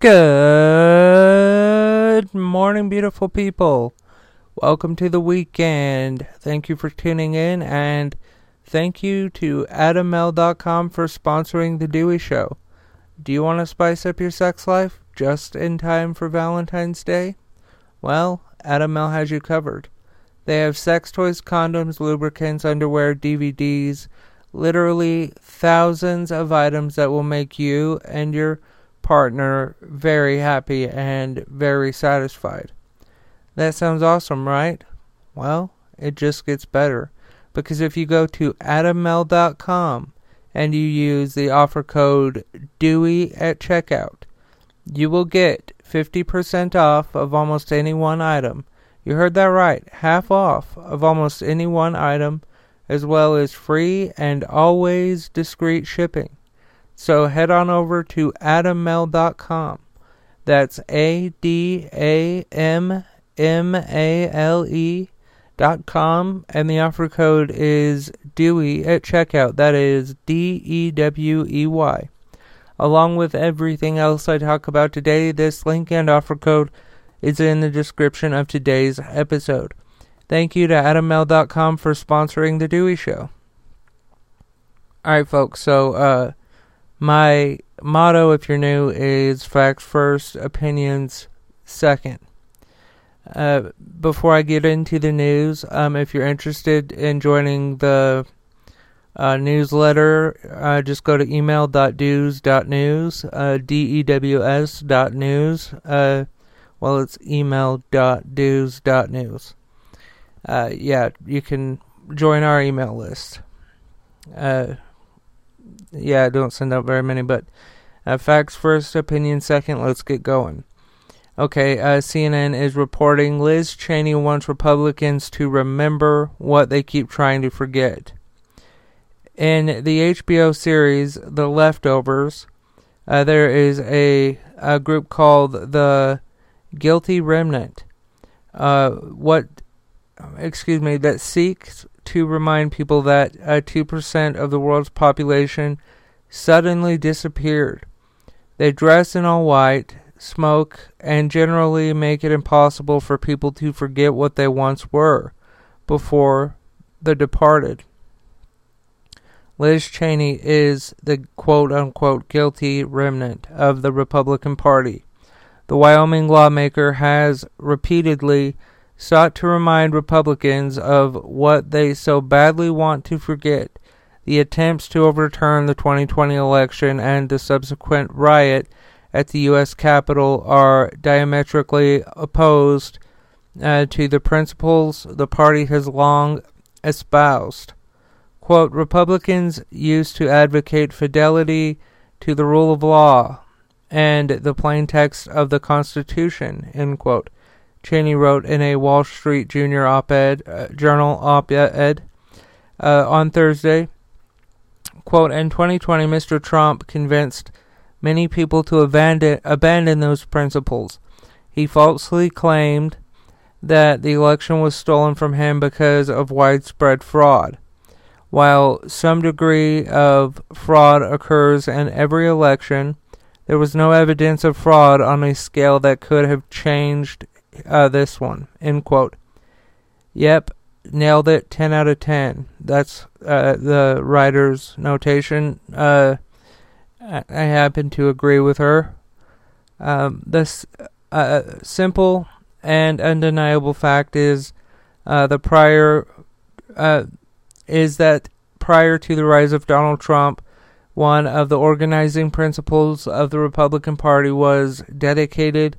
Good morning, beautiful people. Welcome to the weekend. Thank you for tuning in, and thank you to AdamMale.com for sponsoring The Dewey Show. Do you want to spice up your sex life just in time for Valentine's Day? Well, Adam Male has you covered. They have sex toys, condoms, lubricants, underwear, DVDs, literally thousands of items that will make you and your partner very happy and very satisfied. That sounds awesome, right? Well, it just gets better. Because if you go to adammale.com and you use the offer code DEWEY at checkout, you will get 50% off of almost any one item you heard that right. Half off of almost any one item, as well as free and always discreet shipping. So head on over to adammale.com. That's A D A M M A L E dot com and the offer code is Dewey at checkout. That is D E W E Y. Along with everything else I talk about today, this link and offer code is in the description of today's episode. Thank you to AdamMale.com for sponsoring The Dewey Show. Alright, folks, so uh, my motto, if you're new, is facts first, opinions second. Uh, before I get into the news, um, if you're interested in joining the uh, newsletter, uh, just go to email.dews.news, uh, D-E-W-S dot news. Uh, well, it's email.dews.news. Uh, yeah, you can join our email list. Uh, yeah, I don't send out very many, but uh, facts first, opinion second. Let's get going. Okay, uh, CNN is reporting Liz Cheney wants Republicans to remember what they keep trying to forget. In the HBO series The Leftovers, uh, there is a, a group called the guilty remnant, uh, what, excuse me, that seeks to remind people that uh, 2% of the world's population suddenly disappeared. They dress in all white, smoke, and generally make it impossible for people to forget what they once were before the departed. Liz Cheney is the quote unquote guilty remnant of the Republican Party. The Wyoming lawmaker has repeatedly sought to remind Republicans of what they so badly want to forget the attempts to overturn the 2020 election and the subsequent riot at the U.S. Capitol are diametrically opposed uh, to the principles the party has long espoused. Quote, Republicans used to advocate fidelity to the rule of law, and the plain text of the Constitution, end quote. Cheney wrote in a Wall Street Junior op-ed, uh, journal op-ed uh, on Thursday, quote, in 2020, Mr. Trump convinced many people to abandon, abandon those principles. He falsely claimed that the election was stolen from him because of widespread fraud. While some degree of fraud occurs in every election, there was no evidence of fraud on a scale that could have changed uh, this one. End quote. Yep, nailed it. 10 out of 10. That's uh, the writer's notation. Uh, I, I happen to agree with her. Um, this uh, simple and undeniable fact is uh, the prior uh, is that prior to the rise of Donald Trump, one of the organizing principles of the Republican Party was dedicated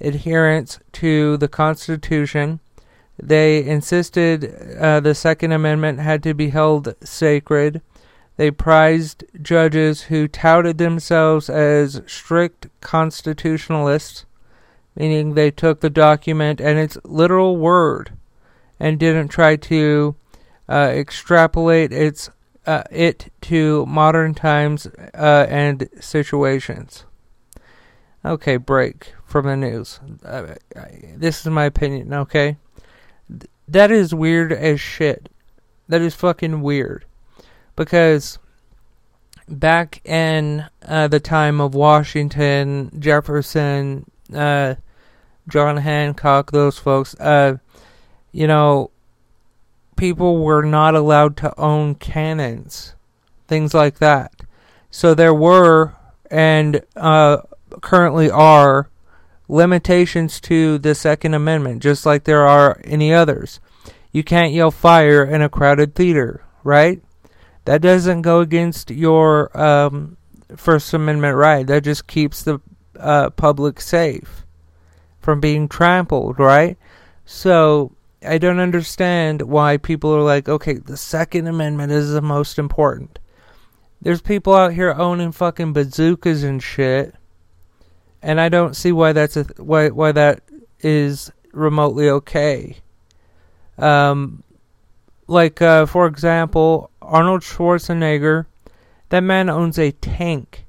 adherence to the Constitution. They insisted uh, the Second Amendment had to be held sacred. They prized judges who touted themselves as strict constitutionalists, meaning they took the document and its literal word and didn't try to uh, extrapolate its uh, it to modern times uh, and situations. Okay, break from the news. Uh, this is my opinion, okay? Th- that is weird as shit. That is fucking weird. Because back in uh, the time of Washington, Jefferson, uh, John Hancock, those folks, uh, you know, people were not allowed to own cannons, things like that. So there were and uh, currently are limitations to the Second Amendment, just like there are any others. You can't yell fire in a crowded theater, right? That doesn't go against your um, First Amendment right. That just keeps the uh, public safe from being trampled, right? So I don't understand why people are like, okay, the Second Amendment is the most important. There's people out here owning fucking bazookas and shit, and I don't see why that's a th- why why that is remotely okay. Um, like uh, for example, Arnold Schwarzenegger, that man owns a tank,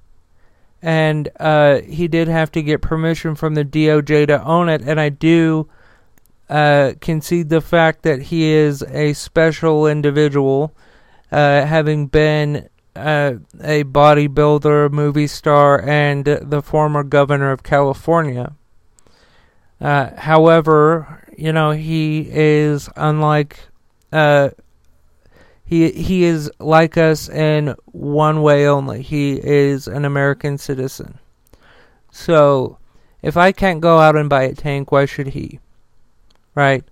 and uh, he did have to get permission from the DOJ to own it, and I do uh, concede the fact that he is a special individual, uh, having been uh, a bodybuilder, movie star, and the former governor of California. Uh, however, you know he is unlike uh, he he is like us in one way only. He is an American citizen. So, if I can't go out and buy a tank, why should he? Right?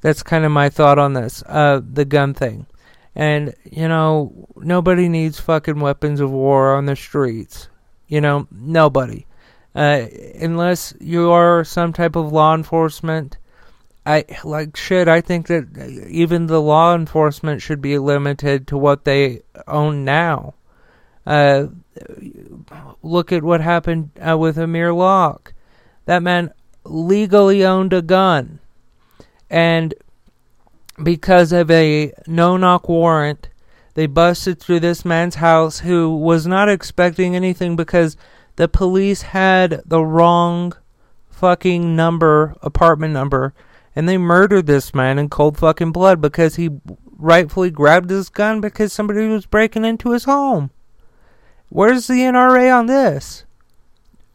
That's kind of my thought on this. Uh, the gun thing. And, you know, nobody needs fucking weapons of war on the streets. You know, nobody. Uh, unless you are some type of law enforcement. I like shit. I think that even the law enforcement should be limited to what they own now. Uh, look at what happened uh, with Amir Locke. That man legally owned a gun, and because of a no knock warrant, they busted through this man's house who was not expecting anything because the police had the wrong fucking number, apartment number, and they murdered this man in cold fucking blood because he rightfully grabbed his gun because somebody was breaking into his home. Where's the NRA on this?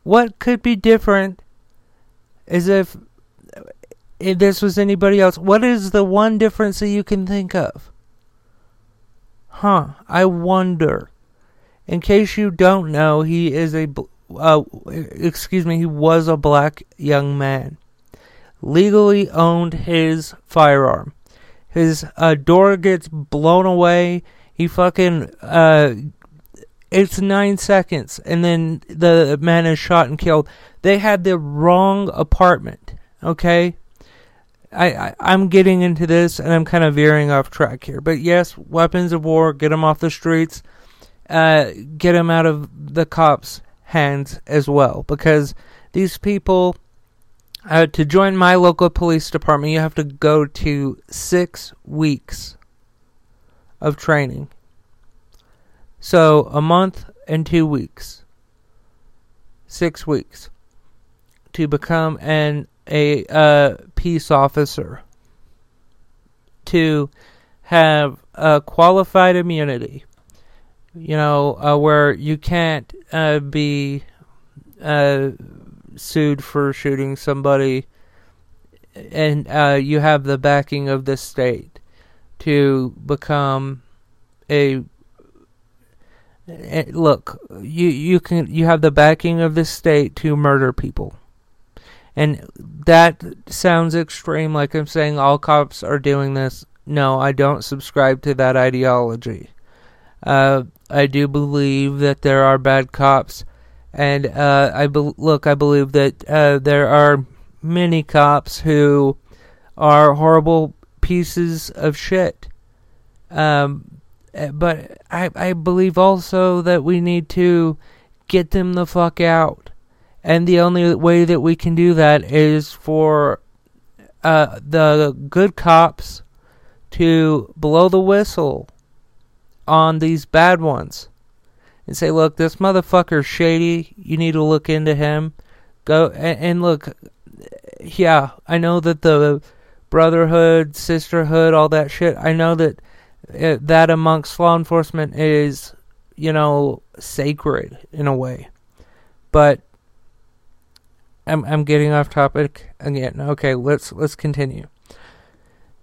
What could be different is if if this was anybody else, what is the one difference that you can think of? Huh, I wonder. In case you don't know, he is a, uh, excuse me, he was a black young man. Legally owned his firearm. His uh, door gets blown away. He fucking, uh, it's nine seconds, and then the man is shot and killed. They had the wrong apartment, okay? I, I am getting into this and I'm kind of veering off track here. But yes, weapons of war, get them off the streets, uh, get them out of the cops' hands as well, because these people. Uh, to join my local police department, you have to go to six weeks of training. So a month and two weeks. Six weeks to become an a uh, peace officer to have a qualified immunity. You know, uh, where you can't uh, be uh, sued for shooting somebody, and uh, you have the backing of the state to become a eh, look you you can you have the backing of the state to murder people and that sounds extreme, like I'm saying all cops are doing this. No, I don't subscribe to that ideology. Uh, I do believe that there are bad cops, and uh, I be- look. I believe that uh, there are many cops who are horrible pieces of shit. Um, eh, but I I believe also that we need to get them the fuck out. And the only way that we can do that is for uh, the good cops to blow the whistle on these bad ones and say, look, this motherfucker's shady. You need to look into him. Go and, and look, yeah, I know that the brotherhood, sisterhood, all that shit, I know that uh, that amongst law enforcement is, you know, sacred in a way. But I'm I'm getting off topic again. Okay, let's let's continue.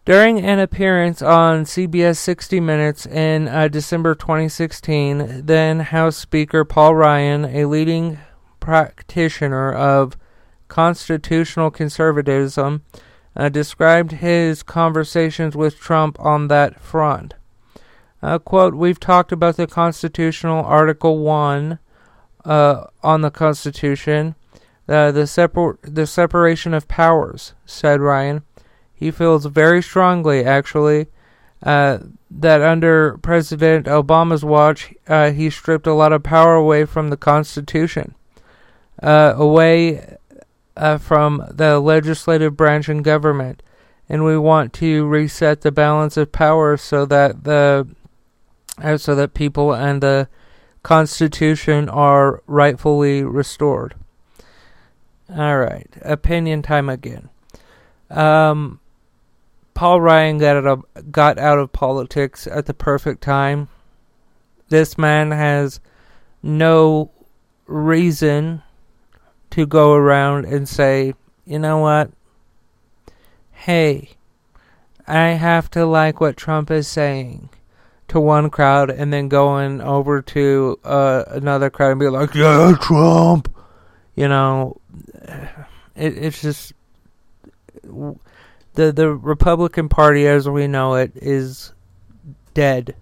During an appearance on CBS 60 Minutes in uh, December 2016, then House Speaker Paul Ryan, a leading practitioner of constitutional conservatism, uh, described his conversations with Trump on that front. Uh, quote, We've talked about the constitutional Article 1 uh, on the Constitution, uh, the, separ- the separation of powers, said Ryan. He feels very strongly, actually, uh, that under President Obama's watch, uh, he stripped a lot of power away from the Constitution, uh, away uh, from the legislative branch and government, and we want to reset the balance of power so that the so that people and the Constitution are rightfully restored. All right, opinion time again. Um, Paul Ryan got out of, got out of politics at the perfect time. This man has no reason to go around and say, you know what? Hey, I have to like what Trump is saying to one crowd and then going over to uh, another crowd and be like, yeah, Trump. You know, it, it's just the the Republican Party as we know it is dead.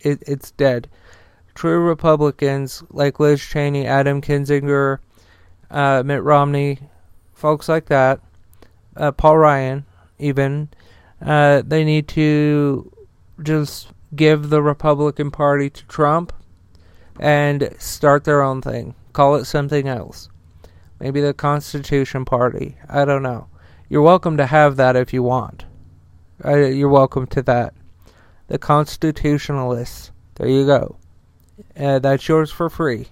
It it's dead. True Republicans like Liz Cheney, Adam Kinzinger, uh, Mitt Romney, folks like that, uh, Paul Ryan, even, uh, they need to just give the Republican Party to Trump and start their own thing. Call it something else. Maybe the Constitution Party. I don't know. You're welcome to have that if you want. Uh, you're welcome to that. The Constitutionalists. There you go. Uh, that's yours for free.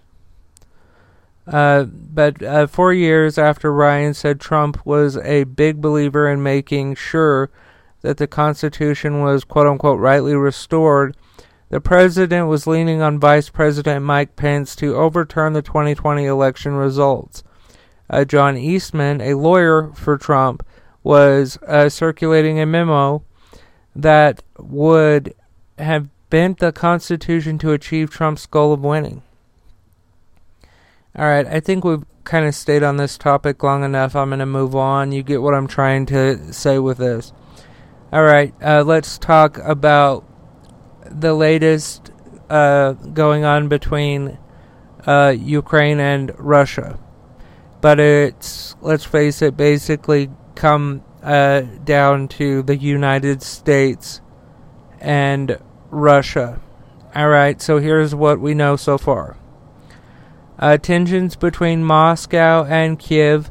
Uh, but uh, four years after Ryan said Trump was a big believer in making sure that the Constitution was quote unquote rightly restored, the president was leaning on Vice President Mike Pence to overturn the 2020 election results. Uh, John Eastman, a lawyer for Trump, was uh, circulating a memo that would have bent the Constitution to achieve Trump's goal of winning. All right, I think we've kind of stayed on this topic long enough. I'm going to move on. You get what I'm trying to say with this. All right, uh, let's talk about the latest uh, going on between uh, Ukraine and Russia but it's let's face it, basically come uh, down to the United States and Russia. All right, so here's what we know so far. Uh, tensions between Moscow and Kiev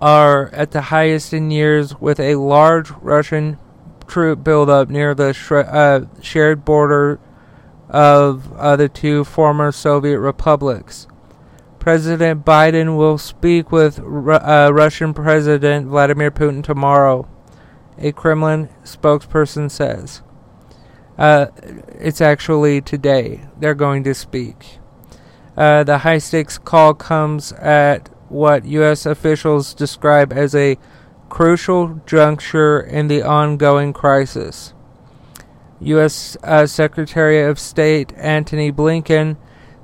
are at the highest in years, with a large Russian troop buildup near the uh, shared border of uh, the two former Soviet republics. President Biden will speak with uh, Russian President Vladimir Putin tomorrow, a Kremlin spokesperson says. Uh, it's actually today they're going to speak. Uh, the high stakes call comes at what U.S. officials describe as a crucial juncture in the ongoing crisis. U.S. Uh, Secretary of State Antony Blinken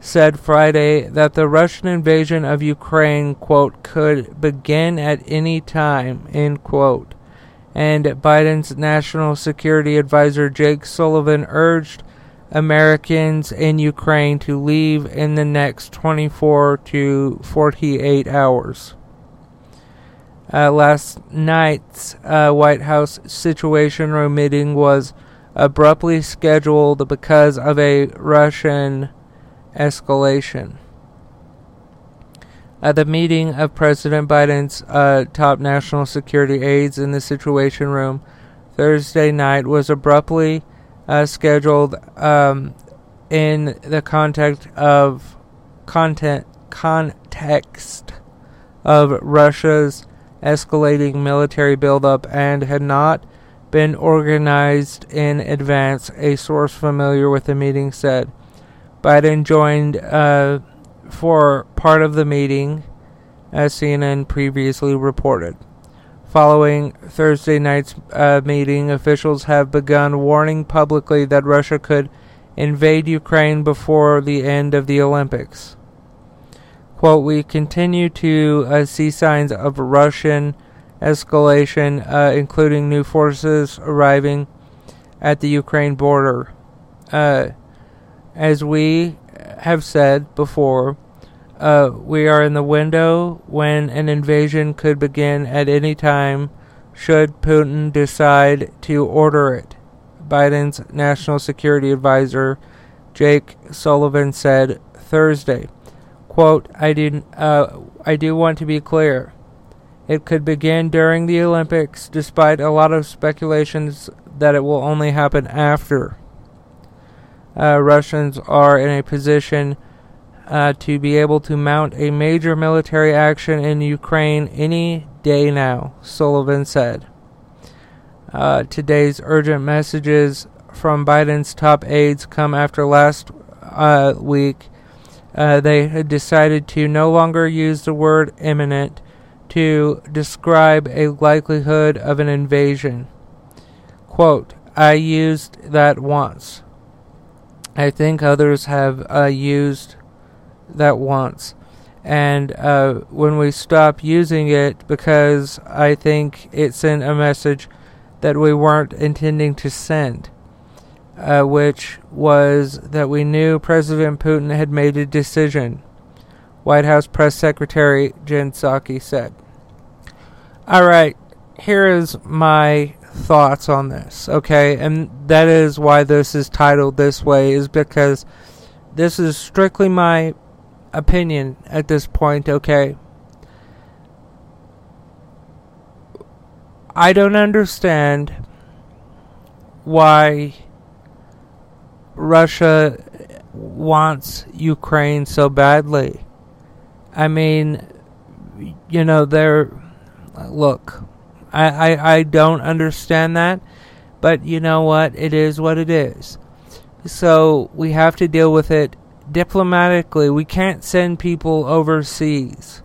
said Friday that the Russian invasion of Ukraine, quote, could begin at any time, end quote. And Biden's national security advisor Jake Sullivan urged Americans in Ukraine to leave in the next 24 to 48 hours. Uh, last night's uh, White House Situation Room meeting was abruptly scheduled because of a Russian escalation. At the meeting of President Biden's uh, top national security aides in the Situation Room Thursday night was abruptly uh, scheduled um, in the context of content context of Russia's escalating military buildup and had not been organized in advance, a source familiar with the meeting said. Biden joined uh, for part of the meeting, as CNN previously reported. Following Thursday night's uh, meeting, officials have begun warning publicly that Russia could invade Ukraine before the end of the Olympics. Quote, we continue to uh, see signs of Russian escalation, uh, including new forces arriving at the Ukraine border. Uh, as we have said before, uh, we are in the window when an invasion could begin at any time should Putin decide to order it. Biden's national security advisor, Jake Sullivan, said Thursday. Quote, I do, uh, I do want to be clear. It could begin during the Olympics, despite a lot of speculations that it will only happen after. Uh, Russians are in a position uh, to be able to mount a major military action in Ukraine any day now, Sullivan said. Uh, today's urgent messages from Biden's top aides come after last uh, week uh, they had decided to no longer use the word imminent to describe a likelihood of an invasion. Quote, I used that once. I think others have uh, used that once. And uh, when we stop using it, because I think it sent a message that we weren't intending to send uh, which was that we knew President Putin had made a decision. White House Press Secretary Jen Psaki said. All right, here is my thoughts on this, okay? And that is why this is titled this way, is because this is strictly my opinion at this point, okay? I don't understand why Russia wants Ukraine so badly. I mean, you know, they're. Look, I, I, I don't understand that, but you know what? It is what it is. So we have to deal with it diplomatically. We can't send people overseas.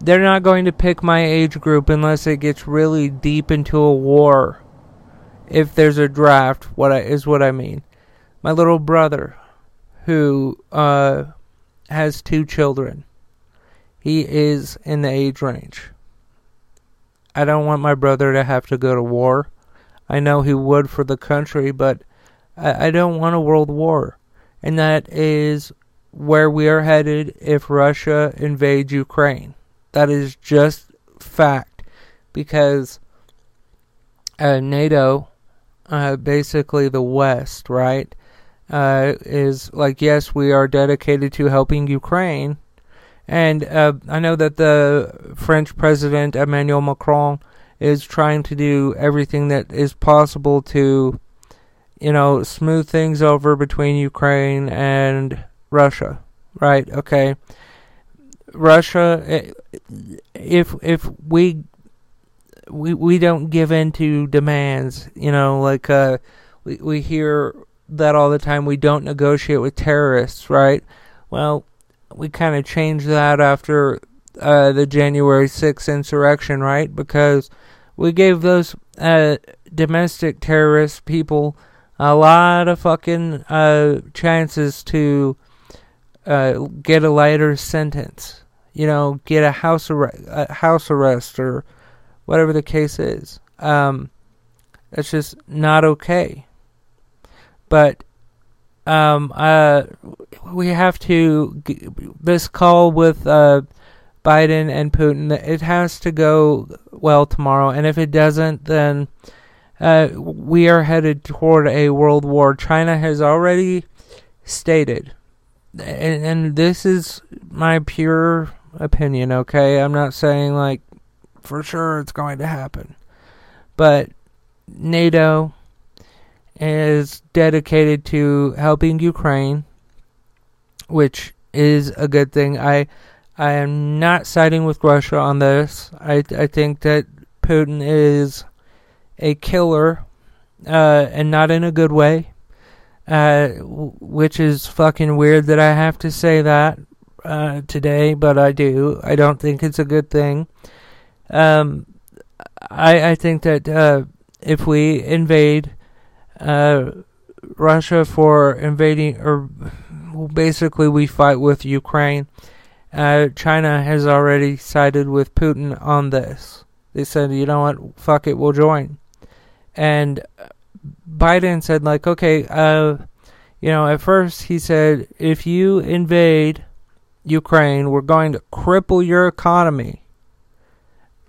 They're not going to pick my age group unless it gets really deep into a war. If there's a draft, what I, is what I mean my little brother, who uh, has two children, he is in the age range. I don't want my brother to have to go to war. I know he would for the country, but I, I don't want a world war. And that is where we are headed if Russia invades Ukraine. That is just fact. Because uh, NATO, uh, basically the West, right, uh, is like, yes, we are dedicated to helping Ukraine. And uh, I know that the French president, Emmanuel Macron, is trying to do everything that is possible to, you know, smooth things over between Ukraine and Russia. Right? Okay. Russia, eh, if if we we we don't give in to demands, you know, like uh, we we hear that all the time. We don't negotiate with terrorists, right? Well, we kind of changed that after uh, the January 6th insurrection, right? Because we gave those uh, domestic terrorist people a lot of fucking uh, chances to uh, get a lighter sentence. You know, get a house arrest, a house arrest, or whatever the case is. Um, that's just not okay but um, uh, we have to g- this call with uh, Biden and Putin. It has to go well tomorrow, and if it doesn't, then uh, we are headed toward a world war. China has already stated, and, and this is my pure opinion. Okay, I'm not saying like for sure it's going to happen, but NATO is dedicated to helping Ukraine, which is a good thing. I I am not siding with Russia on this. I I think that Putin is a killer, uh, and not in a good way. uh, which is fucking weird that I have to say that uh, today, but I do. I don't think it's a good thing. Um, I I think that uh, if we invade uh, Russia for invading, or basically we fight with Ukraine, uh, China has already sided with Putin on this. They said, you know what, fuck it, we'll join. And Biden said, like, okay, uh, you know, at first he said, if you invade Ukraine, we're going to cripple your economy.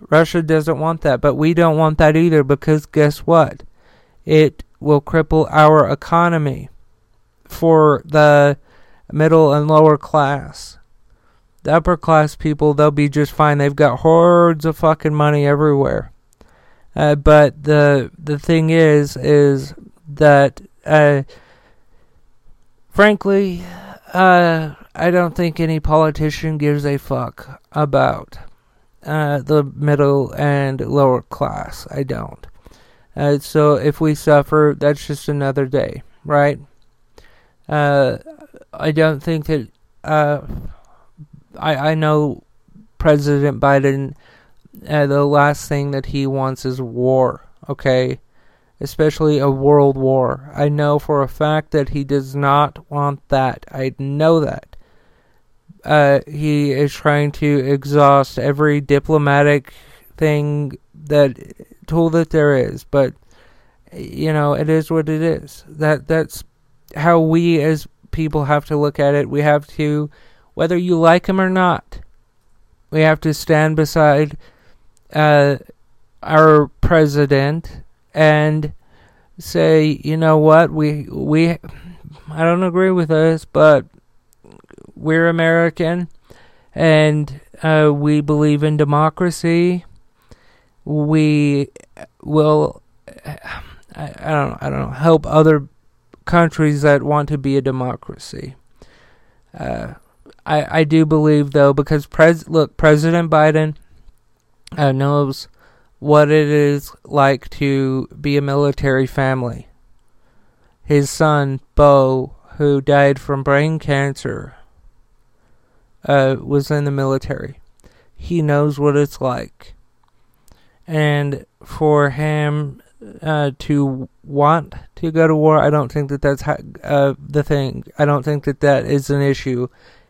Russia doesn't want that, but we don't want that either because guess what? It will cripple our economy for the middle and lower class. The upper class people, they'll be just fine. They've got hordes of fucking money everywhere. Uh, but the the thing is, is that uh, frankly, uh, I don't think any politician gives a fuck about uh, the middle and lower class. I don't. Uh, so if we suffer, that's just another day, right? Uh, I don't think that. Uh, I I know President Biden uh, the last thing that he wants is war, okay? Especially a world war. I know for a fact that he does not want that. I know that. Uh, he is trying to exhaust every diplomatic thing that tool that there is, but you know, it is what it is. That that's how we as people have to look at it. We have to whether you like him or not, we have to stand beside uh, our president and say, you know what, we we I don't agree with this, but we're American and uh, we believe in democracy. We will I, I don't I don't know help other countries that want to be a democracy. Uh, I I do believe though because pres look President Biden uh, knows what it is like to be a military family. His son, Beau, who died from brain cancer, uh, was in the military. He knows what it's like. And for him uh, to want to go to war, I don't think that that's uh, the thing. I don't think that that is an issue.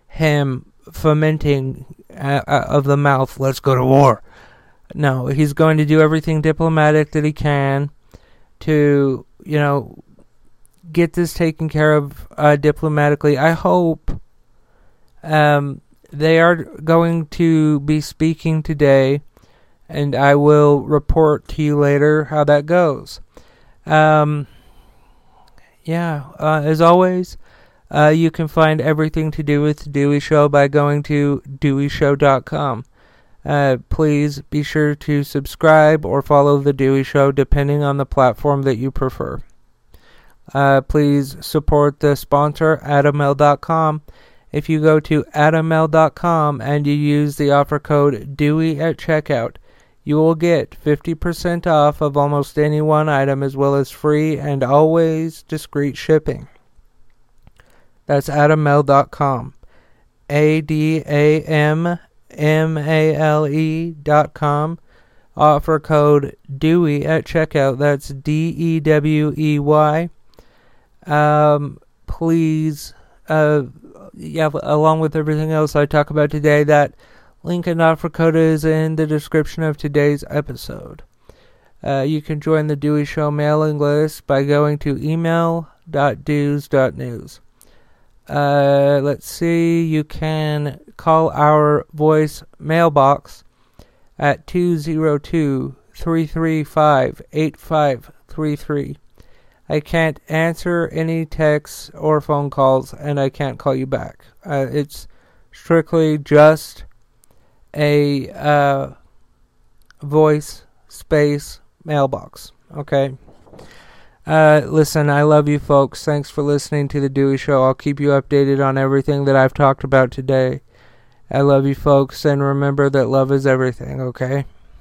Him fomenting uh, uh, of the mouth, let's go to war. No, he's going to do everything diplomatic that he can to, you know, get this taken care of uh, diplomatically. I hope um, they are going to be speaking today, and I will report to you later how that goes. Um, yeah, uh, as always, uh, you can find everything to do with the Dewey Show by going to deweyshow.com. Uh, please be sure to subscribe or follow The Dewey Show depending on the platform that you prefer. Uh, please support the sponsor, AdamMale.com. If you go to AdamMale.com and you use the offer code DEWEY at checkout, you will get 50% off of almost any one item as well as free and always discreet shipping. That's AdamMale.com. A D A M M-A-L-E dot com. Offer code DEWEY at checkout. That's D-E-W-E-Y. Um, please, uh, yeah, along with everything else I talk about today, that link and offer code is in the description of today's episode. Uh, you can join the Dewey Show mailing list by going to email.dews.news. Uh, let's see, you can call our voice mailbox at 202 335 8533. I can't answer any texts or phone calls, and I can't call you back. Uh, it's strictly just a uh, voice space mailbox. Okay. Uh, listen, I love you folks. Thanks for listening to The Dewey Show. I'll keep you updated on everything that I've talked about today. I love you folks, and remember that love is everything, okay?